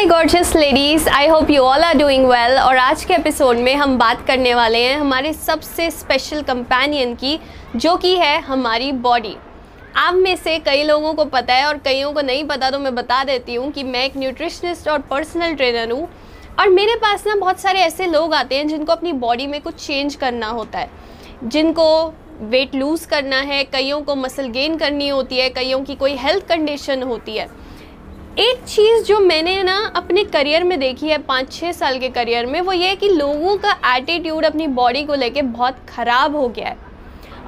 My gorgeous ladies I hope you all are doing well और आज के episode में हम बात करने वाले हैं हमारे सबसे स्पेशल कंपेनियन की, जो कि है हमारी बॉडी आप में से कई लोगों को पता है और कईयों को नहीं पता तो मैं बता देती हूँ कि मैं एक न्यूट्रिशनिस्ट और पर्सनल ट्रेनर हूँ। और मेरे पास ना बहुत सारे ऐसे लोग आते हैं जिनको अपनी बॉडी में कुछ चेंज करना होता है। जिनको वेट लूज़ करना है, कईयों को मसल गेन करनी होती है, कईयों की कोई हेल्थ कंडीशन होती है। एक चीज़ जो मैंने ना अपने करियर में देखी है पाँच छः साल के करियर में वो ये है कि लोगों का एटीट्यूड अपनी बॉडी को लेके बहुत ख़राब हो गया है।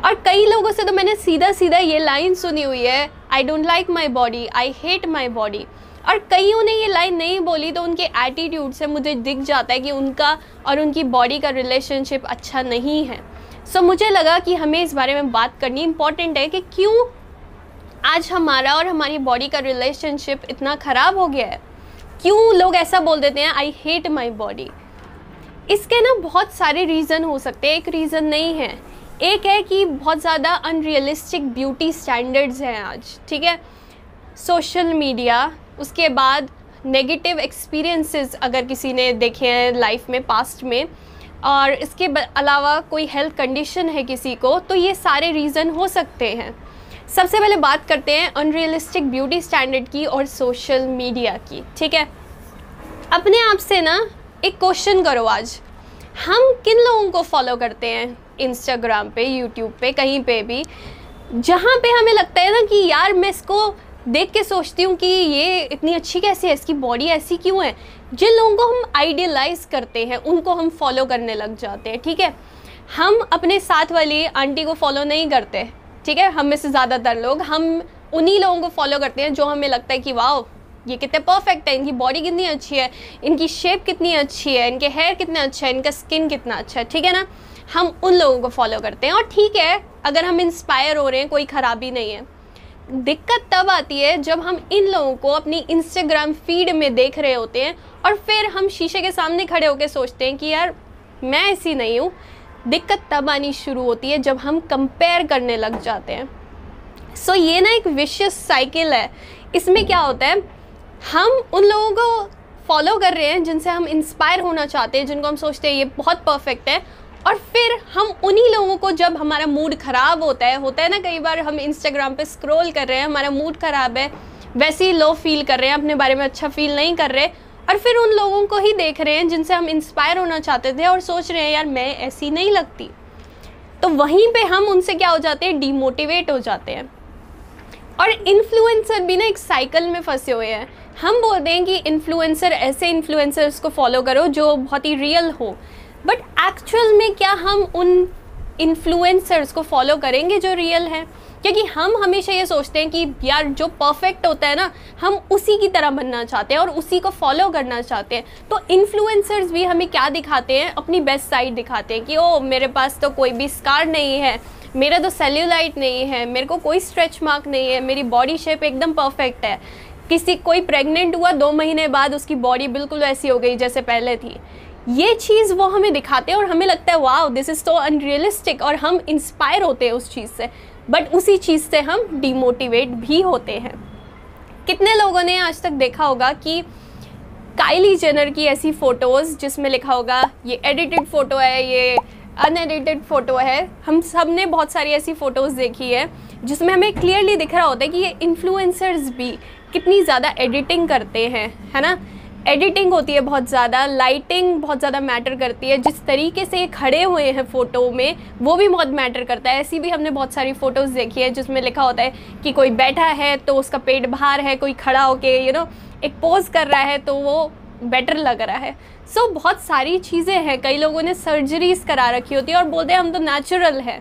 और कई लोगों से तो मैंने सीधा सीधा ये लाइन सुनी हुई है I don't like my body I hate my body और कईयों ने ये लाइन नहीं बोली तो उनके एटीट्यूड से मुझे दिख जाता है कि उनका और उनकी बॉडी का रिलेशनशिप अच्छा नहीं है। सो so, मुझे लगा कि हमें इस बारे में बात करनी इंपॉर्टेंट है कि क्यों आज हमारा और हमारी बॉडी का रिलेशनशिप इतना ख़राब हो गया है। क्यों लोग ऐसा बोल देते हैं आई हेट माई बॉडी इसके ना बहुत सारे रीज़न हो सकते हैं। एक रीज़न नहीं है। एक है कि बहुत ज़्यादा अनरियलिस्टिक ब्यूटी स्टैंडर्ड्स हैं आज, ठीक है? सोशल मीडिया उसके बाद नेगेटिव एक्सपीरियंसेस अगर किसी ने देखे हैं लाइफ में पास्ट में, और इसके अलावा कोई हेल्थ कंडीशन है किसी को तो ये सारे रीज़न हो सकते हैं। सबसे पहले बात करते हैं अनरियलिस्टिक ब्यूटी स्टैंडर्ड की और सोशल मीडिया की, ठीक है? अपने आप से ना एक क्वेश्चन करो आज। हम किन लोगों को फॉलो करते हैं इंस्टाग्राम पे यूट्यूब पे, कहीं पे भी? जहाँ पे हमें लगता है ना कि यार मैं इसको देख के सोचती हूँ कि ये इतनी अच्छी कैसी है, इसकी बॉडी ऐसी क्यों है? जिन लोगों को हम आइडियलाइज करते हैं, उनको हम फॉलो करने लग जाते हैं, ठीक है? हम अपने साथ वाली आंटी को फॉलो नहीं करते। ठीक है? हम में से ज़्यादातर लोग, हम उन्हीं लोगों को फॉलो करते हैं जो हमें लगता है कि वाह ये कितने परफेक्ट है, इनकी बॉडी कितनी अच्छी है, इनकी शेप कितनी अच्छी है, इनके हेयर कितना अच्छा है, इनका स्किन कितना अच्छा है। ठीक है ना? हम उन लोगों को फॉलो करते हैं और ठीक है, अगर हम इंस्पायर हो रहे हैं, कोई ख़राबी नहीं है। दिक्कत तब आती है जब हम इन लोगों को अपनी इंस्टाग्राम फ़ीड में देख रहे होते हैं और फिर हम शीशे के सामने खड़े होकर सोचते हैं कि, यार, मैं ऐसी नहीं हूँ दिक्कत तब आनी शुरू होती है जब हम कंपेयर करने लग जाते हैं। सो so, ये ना एक विशियस साइकिल है। इसमें क्या होता है? हम उन लोगों को फॉलो कर रहे हैं जिनसे हम इंस्पायर होना चाहते हैं जिनको हम सोचते हैं ये बहुत परफेक्ट है। और फिर हम उन्हीं लोगों को जब हमारा मूड ख़राब होता है होता है ना कई बार हम इंस्टाग्राम पे स्क्रॉल कर रहे हैं हमारा मूड ख़राब है वैसे ही लो फील कर रहे हैं अपने बारे में अच्छा फील नहीं कर रहे और फिर उन लोगों को ही देख रहे हैं जिनसे हम इंस्पायर होना चाहते थे और सोच रहे हैं, यार, मैं ऐसी नहीं लगती। तो वहीं पे हम उनसे क्या हो जाते हैं? डीमोटिवेट हो जाते हैं। और इन्फ्लुएंसर भी ना एक साइकिल में फंसे हुए हैं। हम बोलते हैं कि इन्फ्लुएंसर ऐसे इन्फ्लुएंसर्स को फॉलो करो जो बहुत ही रियल हो। बट एक्चुअल में क्या हम उन इन्फ्लुएंसर्स को फॉलो करेंगे जो रियल हैं। क्योंकि हम हमेशा ये सोचते हैं कि यार, जो परफेक्ट होता है ना, हम उसी की तरह बनना चाहते हैं और उसी को फॉलो करना चाहते हैं। तो इन्फ्लुएंसर्स भी हमें क्या दिखाते हैं? अपनी बेस्ट साइड दिखाते हैं कि ओ मेरे पास तो कोई भी स्कार नहीं है, मेरा तो सेल्यूलाइट नहीं है, मेरे को कोई स्ट्रेच मार्क नहीं है, मेरी बॉडी शेप एकदम परफेक्ट है। किसी, कोई प्रेग्नेंट हुआ, दो महीने बाद उसकी बॉडी बिल्कुल वैसी हो गई जैसे पहले थी। ये चीज़ वो हमें दिखाते हैं और हमें लगता है वाह दिस इज़ तो अनरियलिस्टिक और हम इंस्पायर होते हैं उस चीज़ से। बट उसी चीज़ से हम डिमोटिवेट भी होते हैं। कितने लोगों ने आज तक देखा होगा कि काइली जेनर की ऐसी फ़ोटोज़ जिसमें लिखा होगा, ये एडिटेड फ़ोटो है, ये अनएडिटेड फ़ोटो है। हम सबने बहुत सारी ऐसी फ़ोटोज़ देखी है जिसमें हमें क्लियरली दिख रहा होता है कि ये इन्फ्लुएंसर्स भी कितनी ज़्यादा एडिटिंग करते हैं, है ना? एडिटिंग होती है बहुत ज़्यादा लाइटिंग बहुत ज़्यादा मैटर करती है। जिस तरीके से ये खड़े हुए हैं फ़ोटो में वो भी बहुत मैटर करता है। ऐसी भी हमने बहुत सारी फ़ोटोज़ देखी है जिसमें लिखा होता है कि कोई बैठा है तो उसका पेट बाहर है कोई खड़ा होके यू नो एक पोज कर रहा है तो वो बेटर लग रहा है। सो so, बहुत सारी चीज़ें हैं। कई लोगों ने सर्जरीज करा रखी होती है और बोलते हैं हम तो नेचुरल है।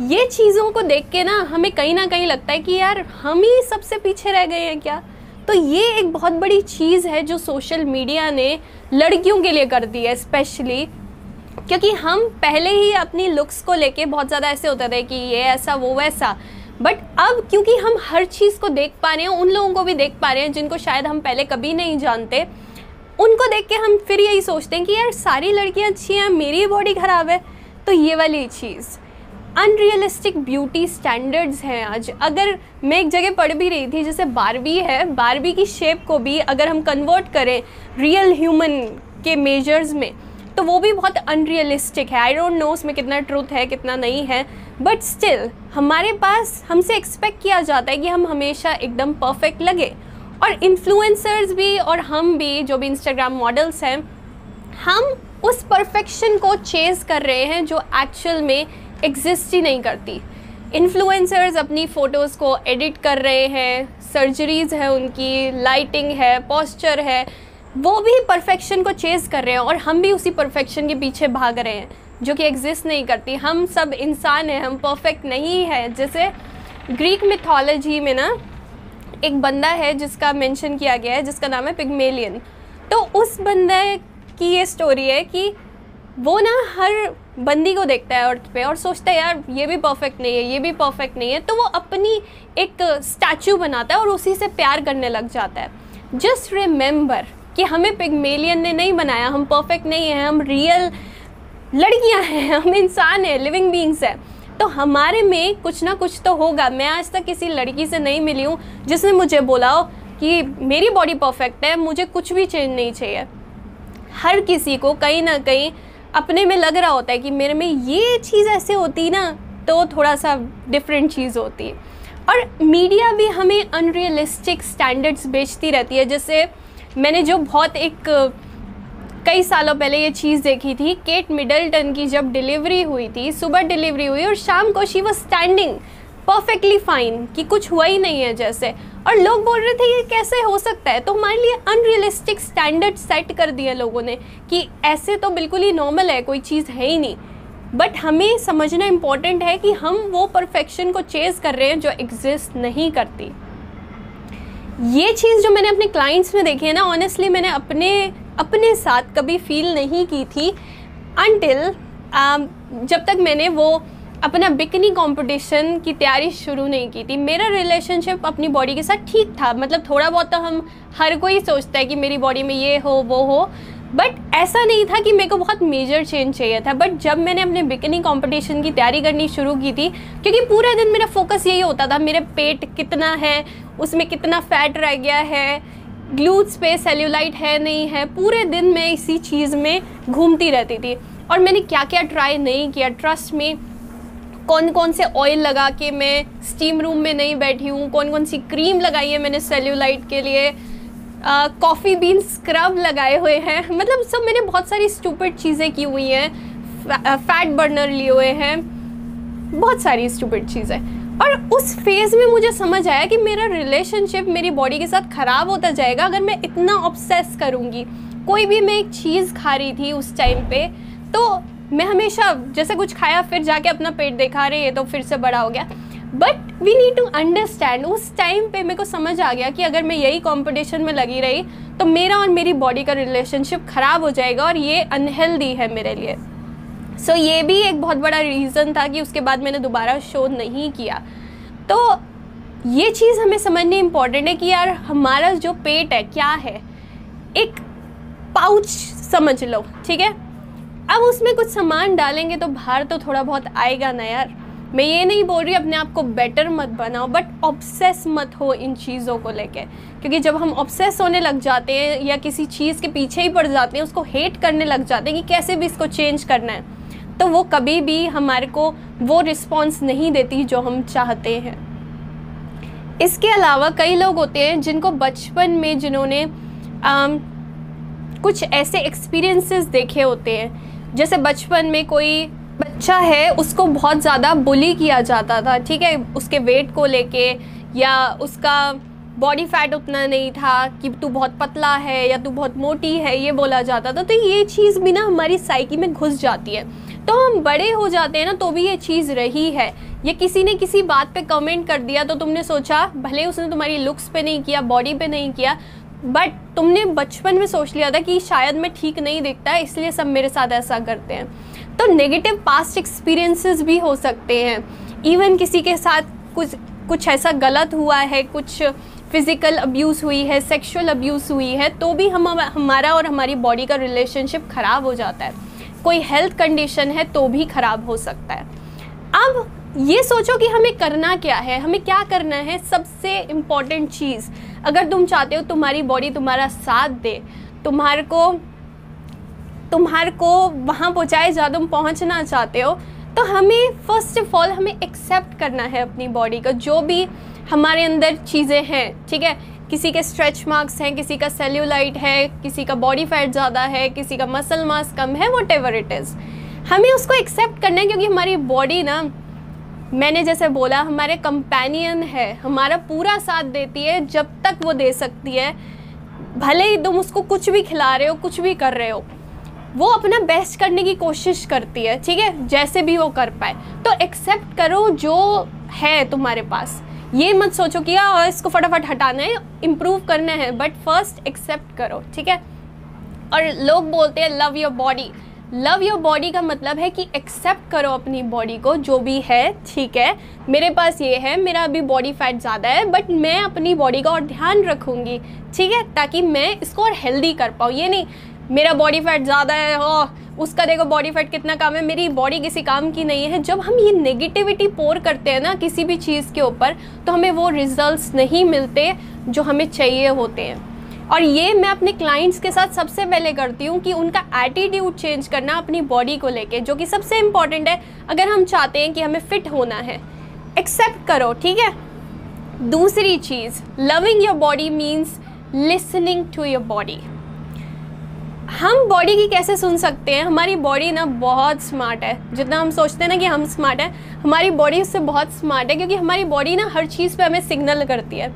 ये चीज़ों को देख के ना हमें कहीं ना कहीं लगता है कि यार हम ही सबसे पीछे रह गए हैं क्या? तो ये एक बहुत बड़ी चीज़ है जो सोशल मीडिया ने लड़कियों के लिए कर दी है स्पेशली क्योंकि हम पहले ही अपनी लुक्स को लेके बहुत ज़्यादा ऐसे होते थे कि ये ऐसा, वो वैसा। बट अब क्योंकि हम हर चीज़ को देख पा रहे हैं, उन लोगों को भी देख पा रहे हैं जिनको शायद हम पहले कभी नहीं जानते, उनको देख के हम फिर यही सोचते हैं कि यार सारी लड़कियाँ अच्छी हैं, मेरी बॉडी ख़राब है तो ये वाली चीज़। अनरियलिस्टिक ब्यूटी स्टैंडर्ड्स हैं आज। अगर मैं एक जगह पढ़ भी रही थी, जैसे बारबी है बारबी की शेप को भी अगर हम कन्वर्ट करें रियल ह्यूमन के मेजर्स में तो वो भी बहुत अनरियलिस्टिक है। आई डोंट नो उसमें कितना ट्रूथ है, कितना नहीं है। बट स्टिल हमारे पास, हमसे एक्सपेक्ट किया जाता है कि हम हमेशा एकदम परफेक्ट लगे। और इन्फ्लुएंसर्स भी और हम भी, जो भी इंस्टाग्राम मॉडल्स हैं, हम उस परफेक्शन को चेज़ कर रहे हैं जो एक्चुअल में एग्जिस्ट ही नहीं करती। इन्फ्लुएंसर्स अपनी फ़ोटोज़ को एडिट कर रहे हैं सर्जरीज़ है उनकी लाइटिंग है पॉस्चर है, वो भी परफेक्शन को चेज़ कर रहे हैं और हम भी उसी परफेक्शन के पीछे भाग रहे हैं, जो कि एग्जिस्ट नहीं करती। हम सब इंसान हैं, हम परफेक्ट नहीं है। जैसे ग्रीक मिथोलॉजी में ना, एक बंदा है जिसका मेंशन किया गया है, जिसका नाम है पिगमेलियन तो उस बंदे की ये स्टोरी है कि वो ना हर बंदी को देखता है अर्थ पे और सोचता है, यार, ये भी परफेक्ट नहीं है, ये भी परफेक्ट नहीं है। तो वो अपनी एक स्टैचू बनाता है और उसी से प्यार करने लग जाता है। जस्ट रिमेंबर कि हमें पिगमेलियन ने नहीं बनाया, हम परफेक्ट नहीं हैं, हम रियल लड़कियाँ हैं, हम इंसान हैं लिविंग बींग्स हैं। तो हमारे में कुछ ना कुछ तो होगा। मैं आज तक किसी लड़की से नहीं मिली हूँ जिसने मुझे बोला हो कि मेरी बॉडी परफेक्ट है, मुझे कुछ भी चेंज नहीं चाहिए। हर किसी को कहीं ना कहीं अपने में लग रहा होता है कि मेरे में ये चीज़ ऐसे होती ना तो थोड़ा सा डिफरेंट चीज़ होती। और मीडिया भी हमें अनरियलिस्टिक स्टैंडर्ड्स बेचती रहती है। जैसे मैंने जो बहुत एक, कई सालों पहले ये चीज़ देखी थी केट मिडलटन की जब डिलीवरी हुई थी, सुबह डिलीवरी हुई और शाम को she was standing perfectly fine कि कुछ हुआ ही नहीं है जैसे। और लोग बोल रहे थे, ये कैसे हो सकता है? तो हमारे लिए अनरियलिस्टिक स्टैंडर्ड सेट कर दिए लोगों ने कि ऐसे तो बिल्कुल ही नॉर्मल है, कोई चीज़ है ही नहीं। बट हमें समझना इंपॉर्टेंट है कि हम वो परफेक्शन को चेज़ कर रहे हैं जो एग्जिस्ट नहीं करती। ये चीज़ जो मैंने अपने क्लाइंट्स में देखी है ना ऑनेस्टली मैंने अपने अपने साथ कभी फील नहीं की थी अनटिल जब तक मैंने वो अपना बिकनी कंपटीशन की तैयारी शुरू नहीं की थी। मेरा रिलेशनशिप अपनी बॉडी के साथ ठीक था। मतलब थोड़ा बहुत तो हम हर कोई सोचता है कि मेरी बॉडी में ये हो, वो हो। बट ऐसा नहीं था कि मेरे को बहुत मेजर चेंज चाहिए था। बट जब मैंने अपने बिकनी कंपटीशन की तैयारी करनी शुरू की थी, क्योंकि पूरे दिन मेरा फोकस यही होता था। मेरे पेट कितना है, उसमें कितना फैट रह गया है ग्लूट्स पे सेल्यूलाइट है, नहीं है। पूरे दिन मैं इसी चीज़ में घूमती रहती थी। और मैंने क्या क्या ट्राई नहीं किया। ट्रस्ट में कौन कौन से ऑयल लगा के मैं स्टीम रूम में नहीं बैठी हूँ? कौन कौन सी क्रीम लगाई है मैंने सेल्यूलाइट के लिए? कॉफ़ी बीन स्क्रब लगाए हुए हैं। मतलब सब मैंने बहुत सारी स्टूपिड चीज़ें की हुई हैं। फैट बर्नर लिए हुए हैं। बहुत सारी स्टूपिड चीज़ें। और उस फ़ेज़ में मुझे समझ आया कि मेरा रिलेशनशिप मेरी बॉडी के साथ ख़राब होता जाएगा अगर मैं इतना ऑब्सेस करूँगी। कोई भी मैं एक चीज़ खा रही थी उस टाइम पे तो मैं हमेशा जैसे कुछ खाया फिर जाके अपना पेट देखा रहे ये तो फिर से बड़ा हो गया। But we need to understand उस टाइम पे मेरे को समझ आ गया कि अगर मैं यही कंपटीशन में लगी रही तो मेरा और मेरी बॉडी का रिलेशनशिप ख़राब हो जाएगा और ये अनहेल्दी है मेरे लिए। सो so, ये भी एक बहुत बड़ा रीज़न था कि उसके बाद मैंने दोबारा शो नहीं किया। तो ये चीज़ हमें समझनी इंपॉर्टेंट है कि यार हमारा जो पेट है क्या है? एक पाउच समझ लो ठीक है? अब उसमें कुछ सामान डालेंगे तो बाहर तो थोड़ा बहुत आएगा ना यार। मैं ये नहीं बोल रही अपने आप को बेटर मत बनाओ बट ऑब्सेस मत हो इन चीज़ों को लेके। क्योंकि जब हम ऑब्सेस होने लग जाते हैं या किसी चीज़ के पीछे ही पड़ जाते हैं, उसको हेट करने लग जाते हैं कि कैसे भी इसको चेंज करना है तो वो कभी भी हमारे को वो रिस्पॉन्स नहीं देती जो हम चाहते हैं। इसके अलावा कई लोग होते हैं जिनको बचपन में जिन्होंने कुछ ऐसे एक्सपीरियंसेस देखे होते हैं जैसे बचपन में कोई बच्चा है, उसको बहुत ज़्यादा बुली किया जाता था, ठीक है? उसके वेट को लेके या उसका बॉडी फैट उतना नहीं था कि तू बहुत पतला है या तू बहुत मोटी है, ये बोला जाता था। तो ये चीज़ भी ना हमारी साइकी में घुस जाती है। तो हम बड़े हो जाते हैं ना तो भी ये चीज़ रही है। या किसी ने किसी बात पे कमेंट कर दिया तो तुमने सोचा, भले उसने तुम्हारी लुक्स पे नहीं किया बॉडी पे नहीं किया बट तुमने बचपन में सोच लिया था कि शायद मैं ठीक नहीं दिखता है इसलिए सब मेरे साथ ऐसा करते हैं। तो नेगेटिव पास्ट एक्सपीरियंसेस भी हो सकते हैं। इवन किसी के साथ कुछ कुछ ऐसा गलत हुआ है, कुछ फ़िज़िकल अब्यूज़ हुई है सेक्सुअल अब्यूज़ हुई है तो भी हम, हमारा और हमारी बॉडी का रिलेशनशिप ख़राब हो जाता है। कोई हेल्थ कंडीशन है तो भी ख़राब हो सकता है। अब ये सोचो कि हमें करना क्या है, हमें क्या करना है सबसे इंपॉर्टेंट चीज़। अगर तुम चाहते हो तुम्हारी बॉडी तुम्हारा साथ दे, तुम्हारे को तुम्हारे को वहाँ पहुँचाए जहाँ तुम पहुँचना चाहते हो तो हमें फ़र्स्ट ऑफ़ ऑल हमें एक्सेप्ट करना है अपनी बॉडी का। जो भी हमारे अंदर चीज़ें हैं, ठीक है? किसी के स्ट्रेच मार्क्स हैं, किसी का सेल्यूलाइट है, किसी का बॉडी फैट ज़्यादा है, किसी का मसल मास कम है वॉट एवर इट इज़ हमें उसको एक्सेप्ट करना है क्योंकि हमारी बॉडी ना मैंने जैसे बोला, हमारे कंपेनियन है, हमारा पूरा साथ देती है, जब तक वो दे सकती है। भले ही तुम उसको कुछ भी खिला रहे हो, कुछ भी कर रहे हो, वो अपना बेस्ट करने की कोशिश करती है, ठीक है? जैसे भी वो कर पाए। तो एक्सेप्ट करो जो है तुम्हारे पास। ये मत सोचो कि और इसको फटाफट हटाना है इम्प्रूव करना है। बट फ़र्स्ट एक्सेप्ट करो, ठीक है? और लोग बोलते हैं love your body love your body का मतलब है कि एक्सेप्ट करो अपनी बॉडी को, जो भी है, ठीक है। मेरे पास ये है, मेरा अभी बॉडी फैट ज़्यादा है बट मैं अपनी बॉडी का और ध्यान रखूँगी, ठीक है, ताकि मैं इसको और हेल्दी कर पाऊँ। ये नहीं, मेरा बॉडी फैट ज़्यादा है हो उसका देखो बॉडी फैट कितना काम है, मेरी बॉडी किसी काम की नहीं है। जब हम ये नेगेटिविटी पोर करते हैं ना, किसी भी चीज़ के ऊपर तो हमें वो रिजल्ट्स नहीं मिलते जो हमें चाहिए होते हैं। और ये मैं अपने क्लाइंट्स के साथ सबसे पहले करती हूँ कि उनका एटीट्यूड चेंज करना अपनी बॉडी को लेके, जो कि सबसे इंपॉर्टेंट है, अगर हम चाहते हैं कि हमें फिट होना है। एक्सेप्ट करो, ठीक है? दूसरी चीज़ loving your body means listening to your body हम बॉडी की कैसे सुन सकते हैं? हमारी बॉडी ना बहुत स्मार्ट है। जितना हम सोचते हैं ना कि हम स्मार्ट हैं, हमारी बॉडी उससे बहुत स्मार्ट है, क्योंकि हमारी बॉडी ना हर चीज़ पे हमें सिग्नल करती है।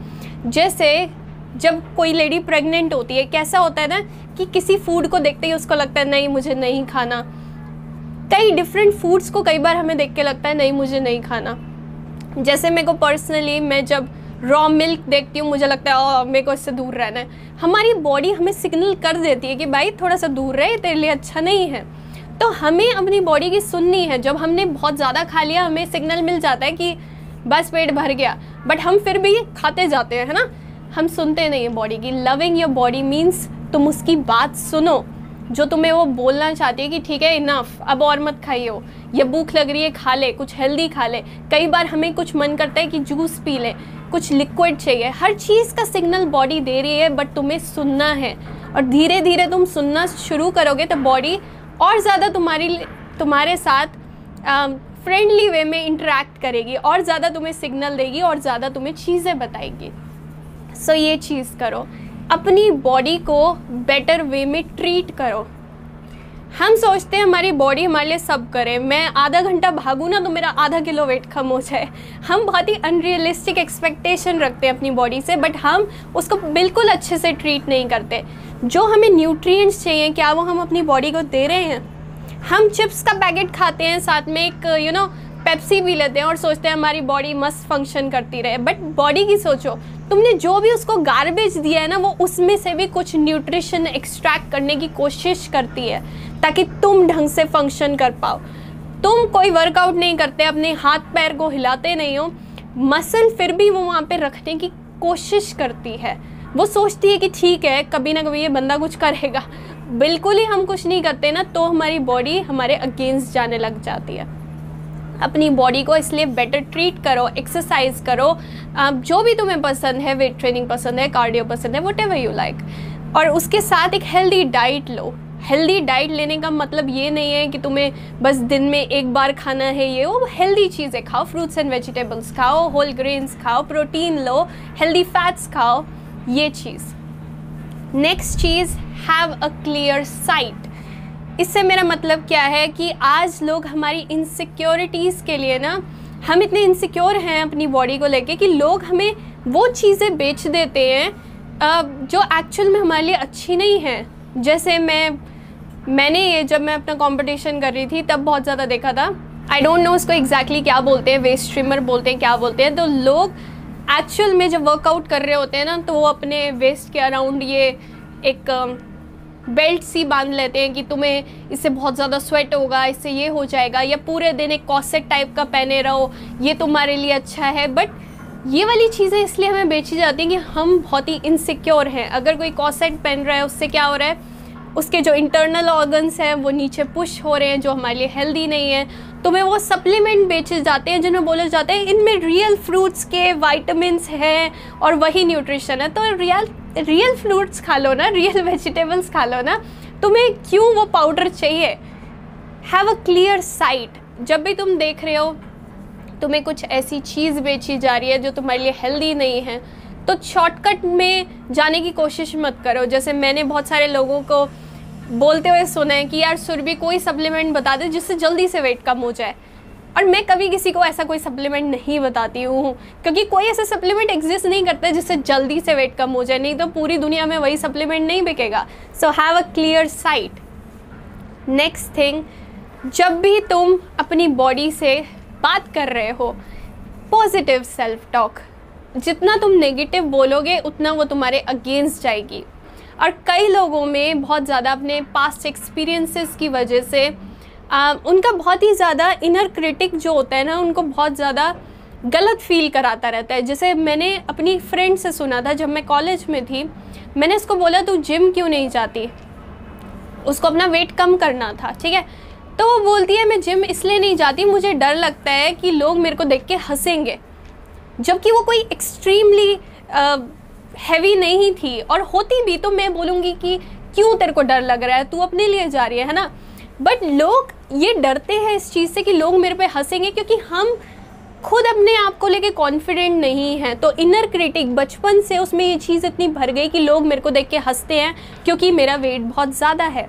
जैसे जब कोई लेडी प्रेग्नेंट होती है, कैसा होता है ना कि किसी फ़ूड को देखते ही उसको लगता है, नहीं, मुझे नहीं खाना। कई डिफरेंट फूड्स को कई बार हमें देख के लगता है, नहीं, मुझे नहीं खाना। जैसे मेरे को पर्सनली मैं जब रॉ मिल्क देखती हूँ, मुझे लगता है, ओ, मेरे को इससे दूर रहना है। हमारी बॉडी हमें सिग्नल कर देती है कि, भाई, थोड़ा सा दूर रहे, तेरे लिए अच्छा नहीं है। तो हमें अपनी बॉडी की सुननी है। जब हमने बहुत ज़्यादा खा लिया, हमें सिग्नल मिल जाता है कि, बस, पेट भर गया। बट हम फिर भी खाते जाते हैं, है ना? हम सुनते नहीं हैं बॉडी की। लविंग योर बॉडी मीन्स तुम उसकी बात सुनो। जो तुम्हें वो बोलना चाहती है कि ठीक है इनफ अब और मत खाइयो। या भूख लग रही है, खा ले, कुछ हेल्दी खा ले। कई बार हमें कुछ मन करता है कि जूस पी ले, कुछ लिक्विड चाहिए। हर चीज़ का सिग्नल बॉडी दे रही है बट तुम्हें सुनना है। और धीरे धीरे तुम सुनना शुरू करोगे तो बॉडी और ज़्यादा तुम्हारी तुम्हारे साथ फ्रेंडली वे में इंटरेक्ट करेगी, और ज़्यादा तुम्हें सिग्नल देगी, और ज़्यादा तुम्हें चीज़ें बताएगी। सो ये चीज़ करो। अपनी बॉडी को बेटर वे में ट्रीट करो। हम सोचते हैं हमारी बॉडी हमारे लिए सब करे। मैं आधा घंटा भागूँ ना तो मेरा आधा किलो वेट कम हो जाए। हम बहुत ही अनरियलिस्टिक एक्सपेक्टेशन रखते हैं अपनी बॉडी से बट हम उसको बिल्कुल अच्छे से ट्रीट नहीं करते। जो हमें न्यूट्रिएंट्स चाहिए क्या वो हम अपनी बॉडी को दे रहे हैं? हम चिप्स का पैकेट खाते हैं साथ में एक you you know know, Pepsi भी लेते हैं और सोचते हैं हमारी बॉडी मस्त फ़ंक्शन करती रहे। बट बॉडी की सोचो तुमने जो भी उसको गार्बेज दिया है ना, वो उसमें से भी कुछ न्यूट्रिशन एक्सट्रैक्ट करने की कोशिश करती है, ताकि तुम ढंग से फ़ंक्शन कर पाओ। तुम कोई वर्कआउट नहीं करते, अपने हाथ पैर को हिलाते नहीं हो। मसल फिर भी वो वहाँ पे रखने की कोशिश करती है। वो सोचती है कि ठीक है, कभी ना कभी ये बंदा कुछ करेगा। बिल्कुल ही हम कुछ नहीं करते ना तो हमारी बॉडी हमारे अगेंस्ट जाने लग जाती है। अपनी बॉडी को इसलिए बेटर ट्रीट करो एक्सरसाइज करो। जो भी तुम्हें पसंद है वेट ट्रेनिंग पसंद है कार्डियो पसंद है वट एवर यू लाइक और उसके साथ एक हेल्दी डाइट लो। हेल्दी डाइट लेने का मतलब ये नहीं है कि तुम्हें बस दिन में एक बार खाना है ये, वो हेल्दी चीज़ें खाओ फ्रूट्स एंड वेजिटेबल्स खाओ होल ग्रेन्स खाओ प्रोटीन लो हेल्दी फैट्स खाओ, ये चीज़। नेक्स्ट चीज़ हैव अ क्लियर साइट इससे मेरा मतलब क्या है कि आज लोग हमारी इनसिक्योरिटीज़ के लिए ना, हम इतने इनसिक्योर हैं अपनी बॉडी को लेके कि लोग हमें वो चीज़ें बेच देते हैं जो एक्चुअल में हमारे लिए अच्छी नहीं है। जैसे मैं, मैंने ये जब मैं अपना कंपटीशन कर रही थी, तब बहुत ज़्यादा देखा था। आई डोंट नो उसको एग्जैक्टली exactly क्या बोलते हैं वेस्ट स्ट्रीमर बोलते हैं, क्या बोलते हैं। तो लोग एक्चुअल में जब वर्कआउट कर रहे होते हैं ना तो वो अपने वेस्ट के अराउंड ये एक बेल्ट सी बाँध लेते हैं कि तुम्हें इससे बहुत ज़्यादा स्वेट होगा, इससे ये हो जाएगा, या पूरे दिन एक कॉसेट टाइप का पहने रहो, ये तुम्हारे लिए अच्छा है। बट ये वाली चीज़ें इसलिए हमें बेची जाती हैं कि हम बहुत ही इनसिक्योर हैं। अगर कोई कॉसेट पहन रहा है, उससे क्या हो रहा है? उसके जो इंटरनल ऑर्गन्स हैं, वो नीचे पुश हो रहे हैं, जो हमारे लिए हेल्दी नहीं है। तुम्हें वो सप्लीमेंट बेचे जाते हैं, जिन्हें बोले जाते हैं, इनमें रियल फ्रूट्स के वाइटमिनस हैं और वही न्यूट्रिशन है। तो रियल रियल फ्रूट्स खा लो ना रियल वेजिटेबल्स खा लो ना, तुम्हें क्यों वो पाउडर चाहिए? हैव अ क्लियर साइट जब भी तुम देख रहे हो, तुम्हें कुछ ऐसी चीज़ बेची जा रही है जो तुम्हारे लिए हेल्दी नहीं है तो शॉर्टकट में जाने की कोशिश मत करो। जैसे मैंने बहुत सारे लोगों को बोलते हुए सुना है कि यार, सुरभि कोई सप्लीमेंट बता दे जिससे जल्दी से वेट कम हो जाए। और मैं कभी किसी को ऐसा कोई सप्लीमेंट नहीं बताती हूँ, क्योंकि कोई ऐसा सप्लीमेंट एग्जिस्ट नहीं करता जिससे जल्दी से वेट कम हो जाए, नहीं तो पूरी दुनिया में वही सप्लीमेंट नहीं बिकेगा। So have a clear sight next thing जब भी तुम अपनी बॉडी से बात कर रहे हो पॉजिटिव सेल्फ टॉक जितना तुम नेगेटिव बोलोगे, उतना वो तुम्हारे अगेंस्ट जाएगी। और कई लोगों में बहुत ज़्यादा अपने पास्ट एक्सपीरियंसेस की वजह से उनका बहुत ही ज़्यादा इनर क्रिटिक जो होता है ना, उनको बहुत ज़्यादा गलत फील कराता रहता है। जैसे मैंने अपनी फ्रेंड से सुना था, जब मैं कॉलेज में थी, मैंने उसको बोला, तू जिम क्यों नहीं जाती? उसको अपना वेट कम करना था, ठीक है? तो वो बोलती है, मैं जिम इसलिए नहीं जाती, मुझे डर लगता है कि लोग मेरे को देख के हंसेंगे। जबकि वो कोई एक्सट्रीमली हैवी नहीं थी और होती भी तो मैं बोलूँगी कि क्यों तेरे को डर लग रहा है? तू अपने लिए जा रही है है ना? बट लोग ये डरते हैं इस चीज़ से कि लोग मेरे पे हंसेंगे क्योंकि हम खुद अपने आप को लेके कॉन्फिडेंट नहीं है। तो इनर क्रिटिक बचपन से उसमें ये चीज़ इतनी भर गई कि लोग मेरे को देख के हँसते हैं क्योंकि मेरा वेट बहुत ज़्यादा है।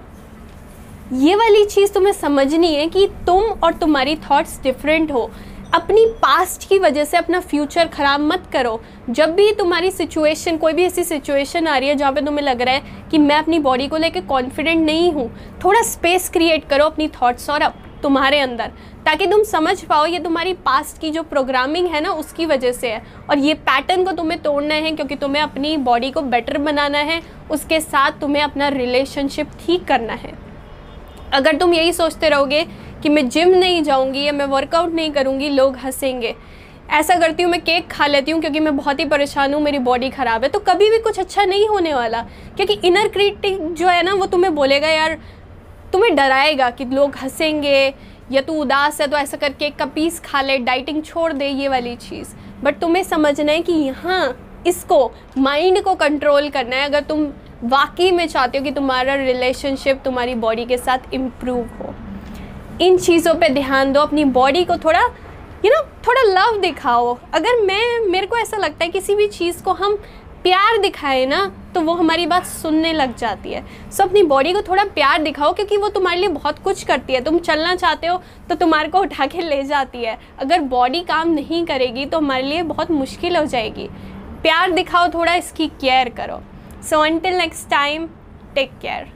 ये वाली चीज़ तुम्हें समझनी है कि तुम और तुम्हारी थॉट्स डिफरेंट हो। अपनी पास्ट की वजह से अपना फ्यूचर ख़राब मत करो। जब भी तुम्हारी सिचुएशन कोई भी ऐसी सिचुएशन आ रही है जहाँ पे तुम्हें लग रहा है कि मैं अपनी बॉडी को लेकर कॉन्फिडेंट नहीं हूँ, थोड़ा स्पेस क्रिएट करो अपनी थॉट्स और अब तुम्हारे अंदर, ताकि तुम समझ पाओ ये तुम्हारी पास्ट की जो प्रोग्रामिंग है ना, उसकी वजह से है। और ये पैटर्न को तुम्हें तोड़ना है, क्योंकि तुम्हें अपनी बॉडी को बेटर बनाना है, उसके साथ तुम्हें अपना रिलेशनशिप ठीक करना है। अगर तुम यही सोचते रहोगे कि मैं जिम नहीं जाऊँगी या मैं वर्कआउट नहीं करूँगी, लोग हंसेंगे। ऐसा करती हूँ, मैं केक खा लेती हूँ, क्योंकि मैं बहुत ही परेशान हूँ, मेरी बॉडी ख़राब है। तो कभी भी कुछ अच्छा नहीं होने वाला, क्योंकि इनर क्रिटिक जो है ना, वो तुम्हें बोलेगा, यार, तुम्हें डराएगा कि लोग हंसेंगे, या तू उदास है तो ऐसा करके एक का पीस खा ले डाइटिंग छोड़ दे, ये वाली चीज़। बट तुम्हें समझना है कि यहाँ इसको माइंड को कंट्रोल करना है। अगर तुम वाकई में चाहते हो कि तुम्हारा रिलेशनशिप तुम्हारी बॉडी के साथ इम्प्रूव हो। इन चीज़ों पे ध्यान दो अपनी बॉडी को थोड़ा यू you नो know, थोड़ा लव दिखाओ। अगर मैं मेरे को ऐसा लगता है किसी भी चीज़ को हम प्यार दिखाए ना तो वो हमारी बात सुनने लग जाती है। सो अपनी बॉडी को थोड़ा प्यार दिखाओ क्योंकि वो तुम्हारे लिए बहुत कुछ करती है। तुम चलना चाहते हो तो तुम्हारे को उठा के ले जाती है। अगर बॉडी काम नहीं करेगी तो हमारे लिए बहुत मुश्किल हो जाएगी। प्यार दिखाओ थोड़ा इसकी केयर करो। So until next time take care